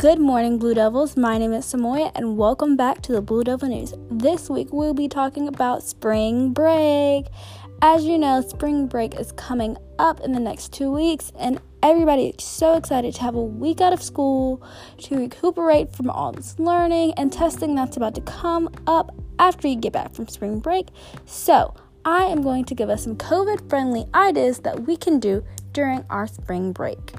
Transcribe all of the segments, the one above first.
Good morning, Blue Devils. My name is Samoya, and welcome back to the Blue Devil News. This week, we'll be talking about spring break. As you know, spring break is coming up in the next two weeks, and everybody is so excited to have a week out of school to recuperate from all this learning and testing that's about to come up after you get back from spring break. So, I am going to give us some COVID friendly ideas that we can do during our spring break.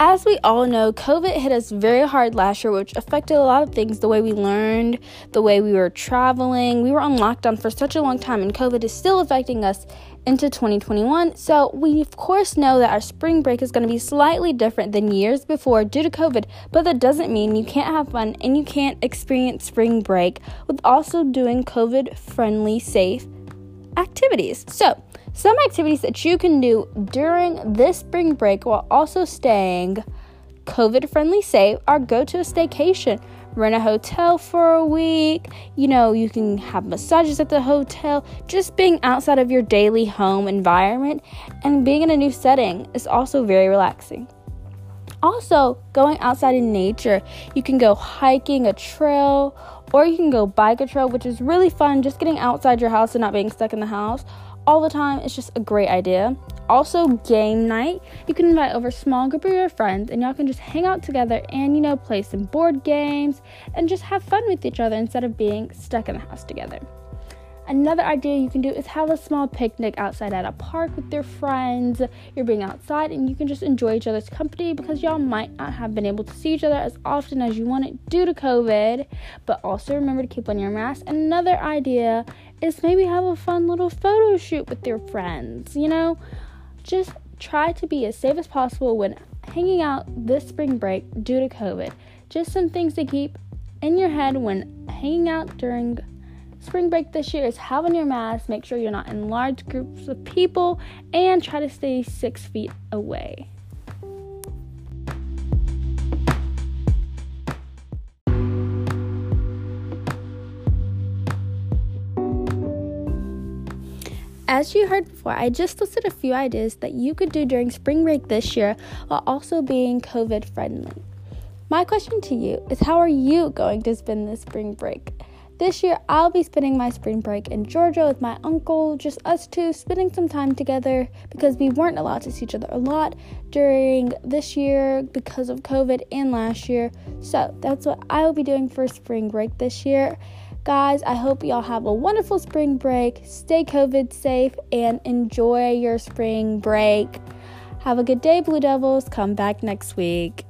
As we all know, COVID hit us very hard last year, which affected a lot of things the way we learned, the way we were traveling. We were on lockdown for such a long time, and COVID is still affecting us into 2021. So, we of course know that our spring break is going to be slightly different than years before due to COVID, but that doesn't mean you can't have fun and you can't experience spring break with also doing COVID friendly, safe activities. So, some activities that you can do during this spring break while also staying COVID friendly safe are go to a staycation, rent a hotel for a week. You know, you can have massages at the hotel. Just being outside of your daily home environment and being in a new setting is also very relaxing. Also, going outside in nature, you can go hiking a trail or you can go bike a trail, which is really fun just getting outside your house and not being stuck in the house all the time. It's just a great idea. Also, game night. You can invite over a small group of your friends and y'all can just hang out together and, you know, play some board games and just have fun with each other instead of being stuck in the house together. Another idea you can do is have a small picnic outside at a park with your friends. You're being outside and you can just enjoy each other's company because y'all might not have been able to see each other as often as you wanted due to COVID. But also remember to keep on your mask. Another idea is maybe have a fun little photo shoot with your friends. You know, just try to be as safe as possible when hanging out this spring break due to COVID. Just some things to keep in your head when hanging out during spring break this year is have on your mask, make sure you're not in large groups of people, and try to stay six feet away. As you heard before, I just listed a few ideas that you could do during spring break this year while also being COVID friendly. My question to you is how are you going to spend this spring break? This year, I'll be spending my spring break in Georgia with my uncle, just us two, spending some time together because we weren't allowed to see each other a lot during this year because of COVID and last year. So that's what I will be doing for spring break this year. Guys, I hope y'all have a wonderful spring break. Stay COVID safe and enjoy your spring break. Have a good day, Blue Devils. Come back next week.